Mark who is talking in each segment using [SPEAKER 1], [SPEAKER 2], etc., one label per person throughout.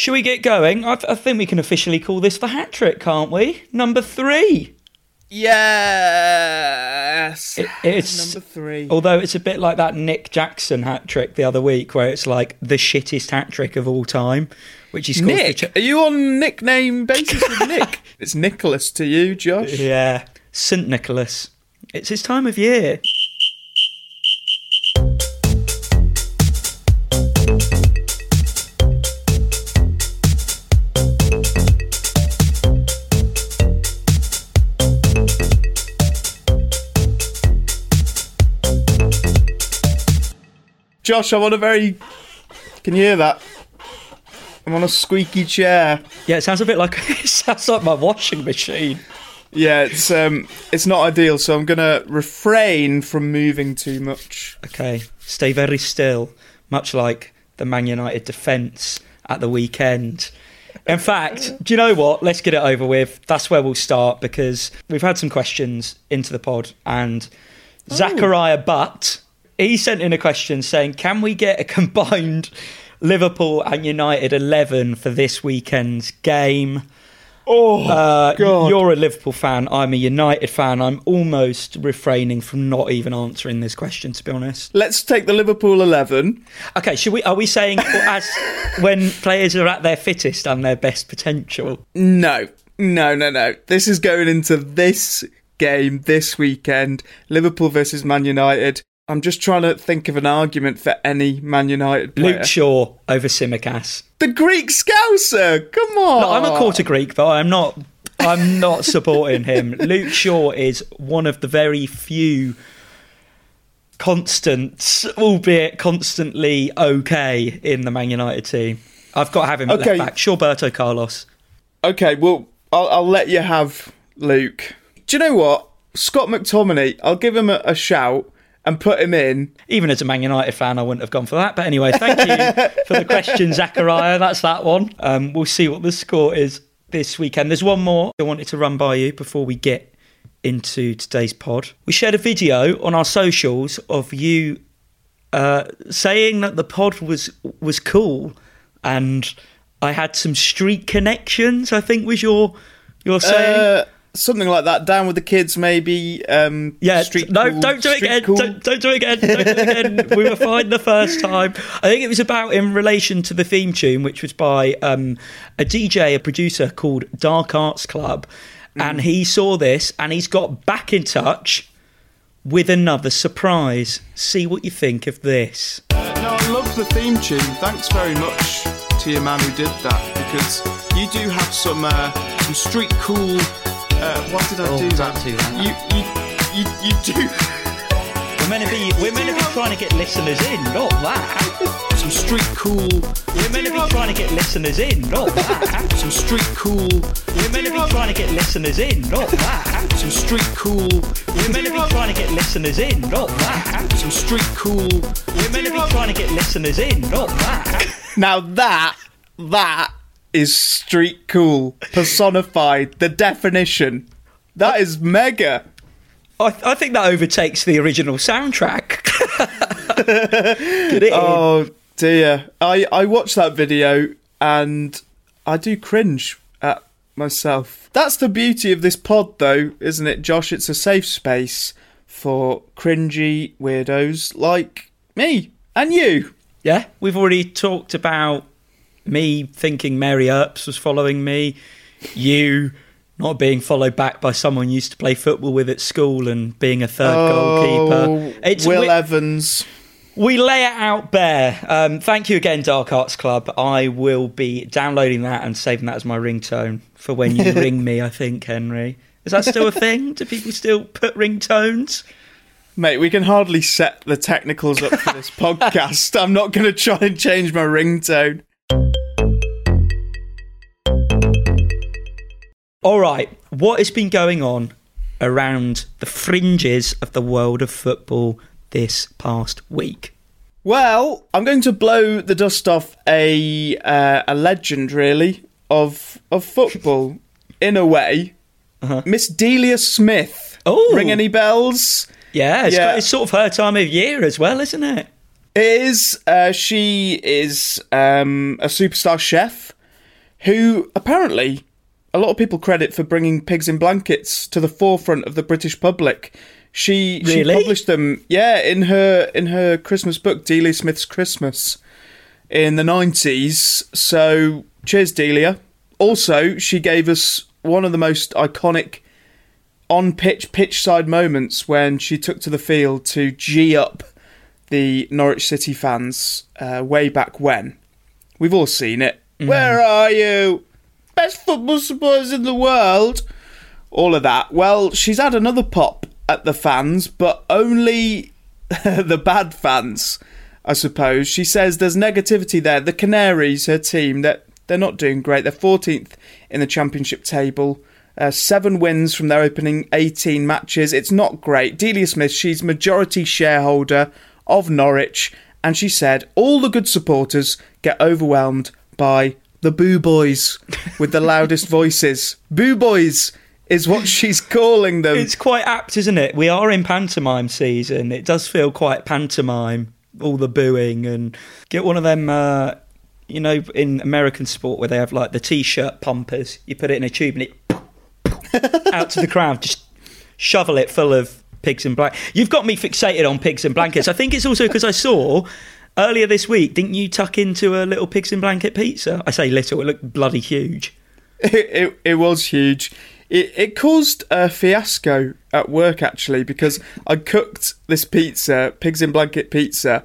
[SPEAKER 1] Should we get going? I, I think we can officially call this the hat trick, can't we? Number three.
[SPEAKER 2] Yes.
[SPEAKER 1] It- it's
[SPEAKER 2] number three.
[SPEAKER 1] Although it's a bit like that Nick Jackson hat trick the other week, where it's like the shittest hat trick of all time, which he scored.
[SPEAKER 2] Nick,
[SPEAKER 1] Ch-
[SPEAKER 2] are you on nickname basis with Nick? it's Nicholas to you, Josh.
[SPEAKER 1] yeah, St Nicholas. It's his time of year.
[SPEAKER 2] Josh, I'm on a very. Can you hear that? I'm on a squeaky chair.
[SPEAKER 1] Yeah, it sounds a bit like it sounds like my washing machine.
[SPEAKER 2] Yeah, it's um, it's not ideal, so I'm gonna refrain from moving too much.
[SPEAKER 1] Okay, stay very still, much like the Man United defence at the weekend. In fact, do you know what? Let's get it over with. That's where we'll start because we've had some questions into the pod, and Zachariah Butt he sent in a question saying, "Can we get a combined Liverpool and United eleven for this weekend's game?"
[SPEAKER 2] Oh,
[SPEAKER 1] Uh,
[SPEAKER 2] God.
[SPEAKER 1] You're a Liverpool fan. I'm a United fan. I'm almost refraining from not even answering this question, to be honest.
[SPEAKER 2] let's take the Liverpool eleven.
[SPEAKER 1] Okay, should we? Are we saying as when players are at their fittest and their best potential?
[SPEAKER 2] No, no, no, no. This is going into this game this weekend. Liverpool versus Man United. I'm just trying to think of an argument for any Man United player.
[SPEAKER 1] Luke Shaw over Tsimikas.
[SPEAKER 2] the Greek Scouser. Come on.
[SPEAKER 1] I'm a quarter Greek, but I'm not. I'm not supporting him. Luke Shaw is one of the very few constants, albeit constantly okay, in the Man United team. I've got to have him at
[SPEAKER 2] Okay.
[SPEAKER 1] left back. Shawberto Carlos.
[SPEAKER 2] Okay, well, I'll, I'll let you have Luke. Do you know what? Scott McTominay, I'll give him a, a shout and put him in.
[SPEAKER 1] Even as a Man United fan, I wouldn't have gone for that. But anyway, thank you for the question, Zachariah. That's that one. Um, we'll see what the score is this weekend. There's one more I wanted to run by you before we get into today's pod. We shared a video on our socials of you uh, saying that the pod was was cool, and I had some street connections. I think was your your saying.
[SPEAKER 2] Uh, something like that. Down with the kids, maybe. Um,
[SPEAKER 1] Yeah,
[SPEAKER 2] street
[SPEAKER 1] no,
[SPEAKER 2] cool,
[SPEAKER 1] don't do it
[SPEAKER 2] street
[SPEAKER 1] again.
[SPEAKER 2] cool.
[SPEAKER 1] Don't, don't do it again. Don't do it again. we were fine the first time. I think it was about in relation to the theme tune, which was by um, a DJ, a producer called Dark Arts Club,
[SPEAKER 2] Mm.
[SPEAKER 1] and he saw this and he's got back in touch with another surprise. See what you think of this.
[SPEAKER 2] No, I love the theme tune. Thanks very much to your man who did that because you do have some uh, some street cool. Uh, why did I
[SPEAKER 1] Oh,
[SPEAKER 2] do
[SPEAKER 1] don't
[SPEAKER 2] that?
[SPEAKER 1] do that.
[SPEAKER 2] You, you, you, you do
[SPEAKER 1] We're meant to be, we're meant to be trying to get listeners in, not that.
[SPEAKER 2] some street cool.
[SPEAKER 1] We're meant to be trying to get listeners in, not that.
[SPEAKER 2] Some street cool.
[SPEAKER 1] We're meant to be trying to get listeners in, not that.
[SPEAKER 2] Some street cool.
[SPEAKER 1] We're meant to be trying to get listeners in, not that.
[SPEAKER 2] Some street cool.
[SPEAKER 1] We're meant to be trying to get listeners in, not that.
[SPEAKER 2] Now that that is street cool personified. The definition. That is mega.
[SPEAKER 1] I, I think that overtakes the original soundtrack. Get it in.
[SPEAKER 2] Oh dear. I I watched that video and I do cringe at myself. That's the beauty of this pod though, isn't it, Josh? It's a safe space for cringy weirdos like me and you.
[SPEAKER 1] Yeah, we've already talked about me thinking Mary Earps was following me, you not being followed back by someone you used to play football with at school and being a third goalkeeper. It's
[SPEAKER 2] Oh, Will
[SPEAKER 1] we,
[SPEAKER 2] Evans.
[SPEAKER 1] we lay it out bare. Um, thank you again, Dark Arts Club. I will be downloading that and saving that as my ringtone for when you ring me. I think Henry. Is that still a thing? Do people still put ringtones?
[SPEAKER 2] Mate, we can hardly set the technicals up for this podcast. I'm not going to try and change my ringtone.
[SPEAKER 1] All right, what has been going on around the fringes of the world of football this past week?
[SPEAKER 2] Well, I'm going to blow the dust off a uh, a legend, really, of of football in a way. Miss Delia Smith.
[SPEAKER 1] Oh.
[SPEAKER 2] ring any bells?
[SPEAKER 1] Yeah, it's,
[SPEAKER 2] Yeah.
[SPEAKER 1] got- it's sort of her time of year as well, isn't it?
[SPEAKER 2] It is uh, she is um, a superstar chef who apparently a lot of people credit for bringing pigs in blankets to the forefront of the British public. She
[SPEAKER 1] Really?
[SPEAKER 2] she published them, yeah, in her in her Christmas book, Delia Smith's Christmas, in the nineties. So cheers, Delia. Also, she gave us one of the most iconic on pitch pitch side moments when she took to the field to g up the Norwich City fans uh, way back when. We've all seen it. Where are you? Best football supporters in the world. All of that. Well, she's had another pop at the fans, but only the bad fans, I suppose. She says there's negativity there. The Canaries, her team, that they're not doing great. They're 14th in the championship table. Uh, seven wins from their opening 18 matches. It's not great. Delia Smith, she's majority shareholder of Norwich, and she said all the good supporters get overwhelmed by the boo boys with the loudest voices. Boo boys is what she's calling them.
[SPEAKER 1] It's quite apt, isn't it? We are in pantomime season. It does feel quite pantomime, all the booing and get one of them. Uh, you know, in American sport where they have like the t-shirt pumpers, you put it in a tube and it out to the crowd, just shovel it full of pigs and blankets. You've got me fixated on pigs and blankets. I think it's also because I saw earlier this week. Didn't you tuck into a little pigs in blanket pizza? I say little; it looked bloody huge.
[SPEAKER 2] it, it, it was huge. It, it caused a fiasco at work actually because I cooked this pizza, pigs in blanket pizza,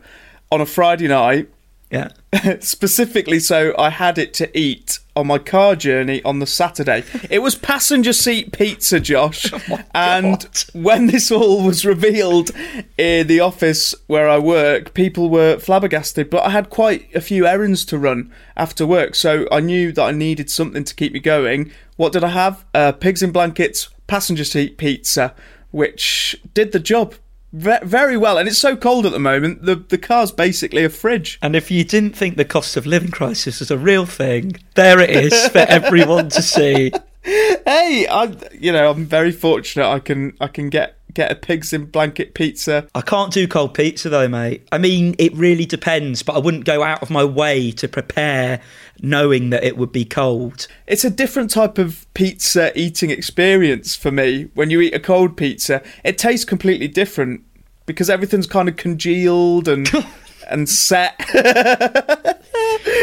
[SPEAKER 2] on a Friday night,
[SPEAKER 1] Yeah.
[SPEAKER 2] specifically so I had it to eat on my car journey on the Saturday. It was passenger seat pizza, Josh. and when this all was revealed in the office where I work, people were flabbergasted. But I had quite a few errands to run after work, so I knew that I needed something to keep me going. What did I have? Uh, pigs in blankets, passenger seat pizza, which did the job. Ve- Very well, and it's so cold at the moment. The the car's basically a fridge.
[SPEAKER 1] And if you didn't think the cost of living crisis was a real thing, there it is for everyone to see.
[SPEAKER 2] Hey, I you know I'm very fortunate. I can I can get get a pigs in blanket pizza.
[SPEAKER 1] I can't do cold pizza though, mate. I mean, it really depends, but I wouldn't go out of my way to prepare knowing that it would be cold.
[SPEAKER 2] It's a different type of pizza eating experience for me. When you eat a cold pizza, it tastes completely different because everything's kind of congealed and and set.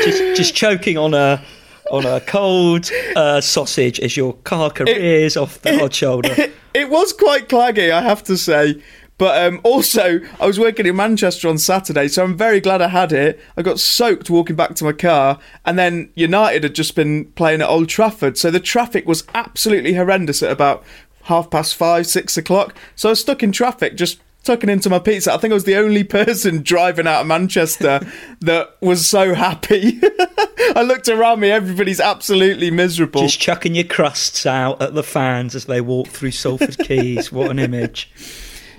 [SPEAKER 1] Just, just choking on a on a cold uh, sausage as your car careers off the hot shoulder.
[SPEAKER 2] it was quite claggy, I have to say. But um, also, I was working in Manchester on Saturday, so I'm very glad I had it. I got soaked walking back to my car, and then United had just been playing at Old Trafford, so the traffic was absolutely horrendous at about half past five, six o'clock. So I was stuck in traffic, just tucking into my pizza. I think I was the only person driving out of Manchester that was so happy. I looked around me, everybody's absolutely miserable.
[SPEAKER 1] Just chucking your crusts out at the fans as they walk through Salford Quays. What an image.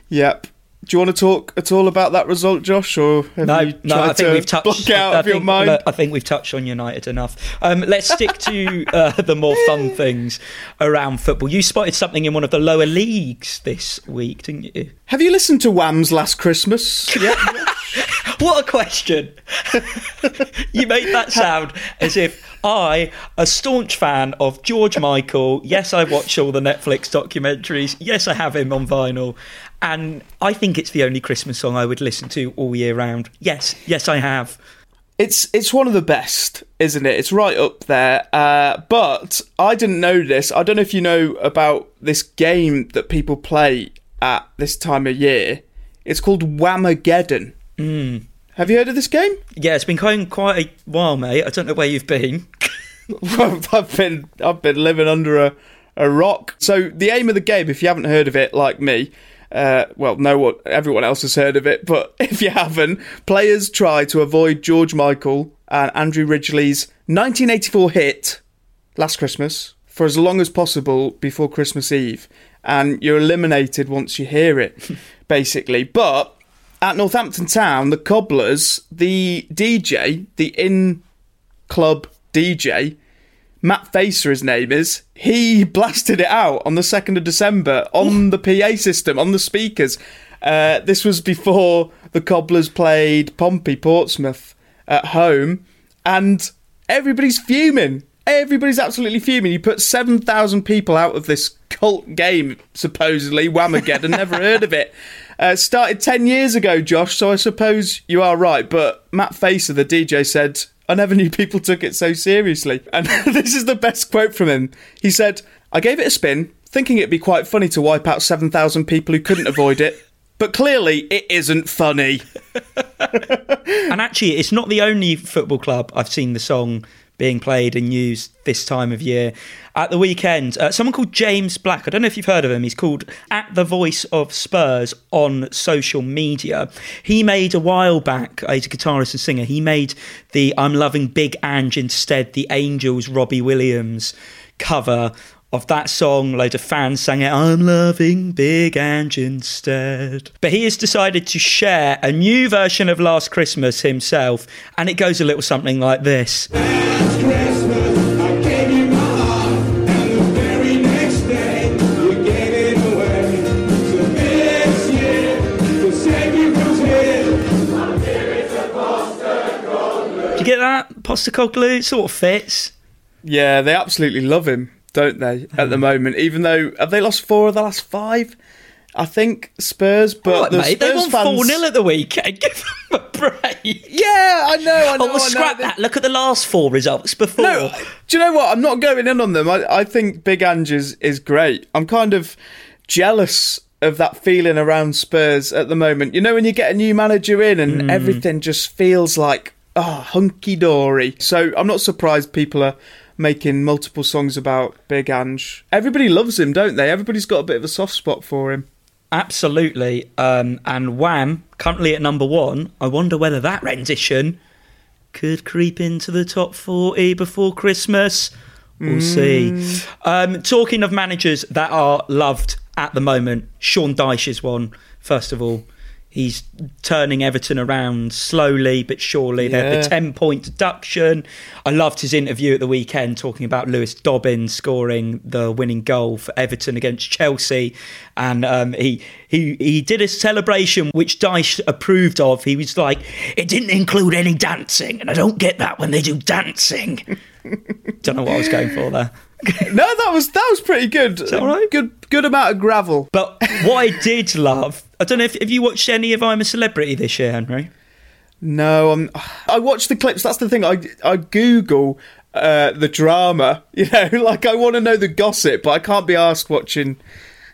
[SPEAKER 2] Yep. Do you want to talk at all about that result, Josh, or have
[SPEAKER 1] No,
[SPEAKER 2] you
[SPEAKER 1] no, I think we've touched.
[SPEAKER 2] block out
[SPEAKER 1] I
[SPEAKER 2] of your mind?
[SPEAKER 1] I think we've touched on United enough. Um, let's stick to uh, the more fun things around football. You spotted something in one of the lower leagues this week, didn't you?
[SPEAKER 2] Have you listened to Wham's Last Christmas? Yeah.
[SPEAKER 1] What a question! you made that sound as if I, a staunch fan of George Michael, yes, I watch all the Netflix documentaries, yes, I have him on vinyl, and I think it's the only Christmas song I would listen to all year round. Yes, yes, I have.
[SPEAKER 2] It's it's one of the best, isn't it? It's right up there. Uh, but I didn't know this. I don't know if you know about this game that people play at this time of year. It's called Whamageddon.
[SPEAKER 1] Mm.
[SPEAKER 2] Have you heard of this game?
[SPEAKER 1] Yeah, it's been going quite a while, mate. I don't know where you've been.
[SPEAKER 2] I've been I've been living under a, a rock. So the aim of the game, if you haven't heard of it, like me, uh, well, no one everyone else has heard of it, but if you haven't, players try to avoid George Michael and Andrew Ridgeley's 1984 hit "Last Christmas" for as long as possible before Christmas Eve, and you're eliminated once you hear it, basically. But at Northampton Town, the Cobblers, the DJ, the in club DJ, Matt Facer, his name is, he blasted it out on the 2nd of December on the PA system, on the speakers. Uh, this was before the Cobblers played Pompey, Portsmouth at home, and everybody's fuming. Everybody's absolutely fuming. You put 7,000 people out of this cult game, supposedly, Whamageddon, never heard of it. Uh, started 10 years ago, Josh, so I suppose you are right. But Matt Facer, the DJ, said, I never knew people took it so seriously. And this is the best quote from him. He said, I gave it a spin, thinking it'd be quite funny to wipe out 7,000 people who couldn't avoid it. But clearly, it isn't funny.
[SPEAKER 1] and actually, it's not the only football club I've seen the song being played and used this time of year. At the weekend, uh, someone called James Black, I don't know if you've heard of him, he's called At the Voice of Spurs on social media. He made a while back, he's a guitarist and singer, he made the I'm Loving Big Ange instead, the Angels Robbie Williams cover of that song. Loads of fans sang it, I'm loving Big Ange instead. But he has decided to share a new version of Last Christmas himself, and it goes a little something like this. Do you get that? Postecoglou it sort of fits.
[SPEAKER 2] Yeah, they absolutely love him, don't they, at the moment? Even though, have they lost four of the last five? I think Spurs, but
[SPEAKER 1] Right,
[SPEAKER 2] the
[SPEAKER 1] mate, they
[SPEAKER 2] Spurs
[SPEAKER 1] won
[SPEAKER 2] fans...
[SPEAKER 1] 4 0 at the weekend. Give them a break.
[SPEAKER 2] Yeah, I know, I know.
[SPEAKER 1] Oh, well,
[SPEAKER 2] I
[SPEAKER 1] scrap
[SPEAKER 2] know.
[SPEAKER 1] that. Look at the last four results before.
[SPEAKER 2] No, do you know what? I'm not going in on them. I, I think Big Ange is, is great. I'm kind of jealous of that feeling around Spurs at the moment. You know, when you get a new manager in and
[SPEAKER 1] Hmm.
[SPEAKER 2] everything just feels like, oh, hunky dory. So I'm not surprised people are making multiple songs about Big Ange. Everybody loves him, don't they? Everybody's got a bit of a soft spot for him.
[SPEAKER 1] Absolutely. Um, and Wham, currently at number one. I wonder whether that rendition could creep into the top 40 before Christmas. We'll see. Um, talking of managers that are loved at the moment, Sean Dyche is one, first of all. He's turning Everton around slowly but surely.
[SPEAKER 2] Yeah.
[SPEAKER 1] the 10 point deduction. I loved his interview at the weekend talking about Lewis Dobbin scoring the winning goal for Everton against Chelsea. And um, he, he, he did a celebration which Dyche approved of. He was like, it didn't include any dancing, and I don't get that when they do dancing. don't know what I was going for there.
[SPEAKER 2] No, that was that was pretty good.
[SPEAKER 1] that all right?
[SPEAKER 2] Good good amount of gravel.
[SPEAKER 1] But what I did love, I don't know if, if you watched any of I'm a Celebrity this year, Henry.
[SPEAKER 2] No, I'm, I watch the clips. That's the thing. I I Google uh, the drama. You know, like I want to know the gossip, but I can't be asked watching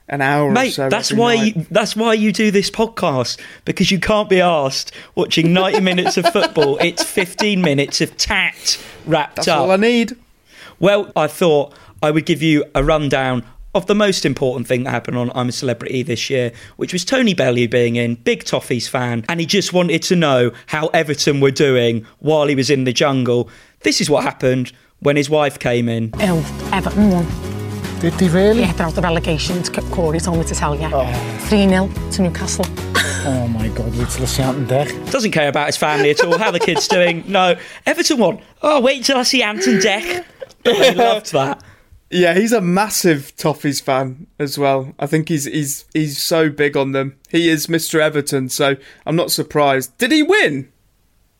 [SPEAKER 2] an hour or
[SPEAKER 1] Mate,
[SPEAKER 2] so.
[SPEAKER 1] that's why
[SPEAKER 2] night.
[SPEAKER 1] you, that's why you do this podcast because you can't be asked watching 90 minutes of football. It's 15 minutes of tact wrapped
[SPEAKER 2] That's
[SPEAKER 1] up.
[SPEAKER 2] all I need.
[SPEAKER 1] Well, I thought I would give you a rundown of the most important thing that happened on I'm a Celebrity this year, which was Tony Bellew being in, big Toffees fan, and he just wanted to know how Everton were doing while he was in the jungle. This is what happened when his wife came in.
[SPEAKER 3] ill. Everton won.
[SPEAKER 4] Did they really?
[SPEAKER 3] Yeah, they're out of relegation. C- Corey told me to tell you. 3 0 to Newcastle.
[SPEAKER 4] Oh my god, wait till I see Ant and Dec.
[SPEAKER 1] Doesn't care about his family at all, how the kid's doing. No, Everton won. Oh, wait till I see Ant and Dec. I loved that.
[SPEAKER 2] Yeah, he's a massive Toffees fan as well. I think he's he's he's so big on them. He is Mr. Everton, so I'm not surprised. Did he win?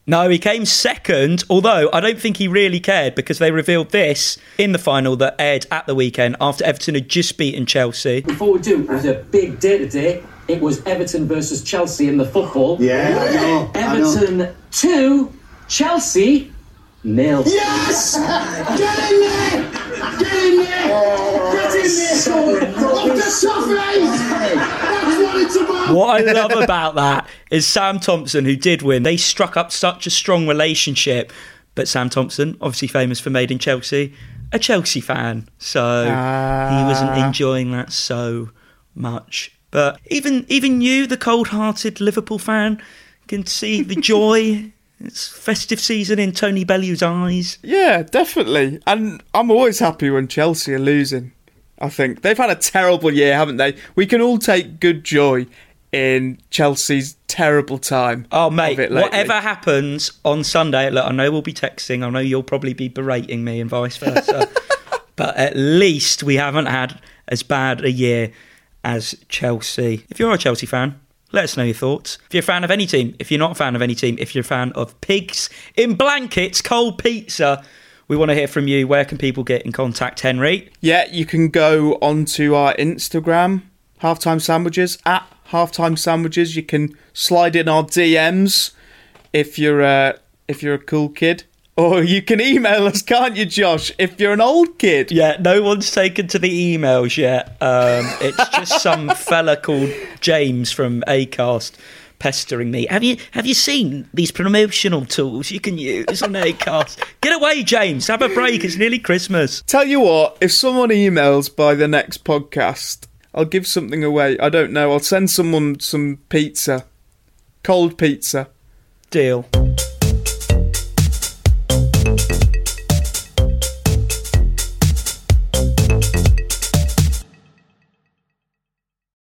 [SPEAKER 1] No, he came second, although I don't think he really cared because they revealed this in the final that aired at the weekend after Everton had just beaten Chelsea.
[SPEAKER 5] Before we do, it was a big day today. It was Everton versus Chelsea in the football.
[SPEAKER 6] Yeah, I know. I know.
[SPEAKER 5] Everton 2, Chelsea nil.
[SPEAKER 6] Yes! Get in there! Get in there! Get in there, son! The! That's what!
[SPEAKER 1] I love about that is Sam Thompson, who did win, they struck up such a strong relationship. But Sam Thompson, obviously famous for Made in Chelsea, a Chelsea fan. So he wasn't ah. enjoying that so much. But even even you, the cold hearted Liverpool fan, can see the joy. It's festive season in Tony Bellew's eyes.
[SPEAKER 2] Yeah, definitely. And I'm always happy when Chelsea are losing. I think they've had a terrible year, haven't they? We can all take good joy in Chelsea's terrible time.
[SPEAKER 1] Oh, mate, whatever happens on Sunday, look, I know we'll be texting. I know you'll probably be berating me and vice versa. but at least we haven't had as bad a year as Chelsea. If you're a Chelsea fan, let us know your thoughts. If you're a fan of any team, if you're not a fan of any team, if you're a fan of pigs in blankets, cold pizza, we want to hear from you. Where can people get in contact, Henry?
[SPEAKER 2] Yeah, you can go onto our Instagram, Halftime Sandwiches, at Halftime Sandwiches. You can slide in our DMs if you're a, if you're a cool kid. Or you can email us, can't you, Josh, if you're an old kid?
[SPEAKER 1] Yeah, no one's taken to the emails yet. Um, it's just some fella called James from Acast pestering me. Have you have you seen these promotional tools you can use on Acast? Get away, James. Have a break. It's nearly Christmas.
[SPEAKER 2] Tell you what, if someone emails by the next podcast, I'll give something away. I don't know. I'll send someone some pizza. Cold pizza.
[SPEAKER 1] Deal.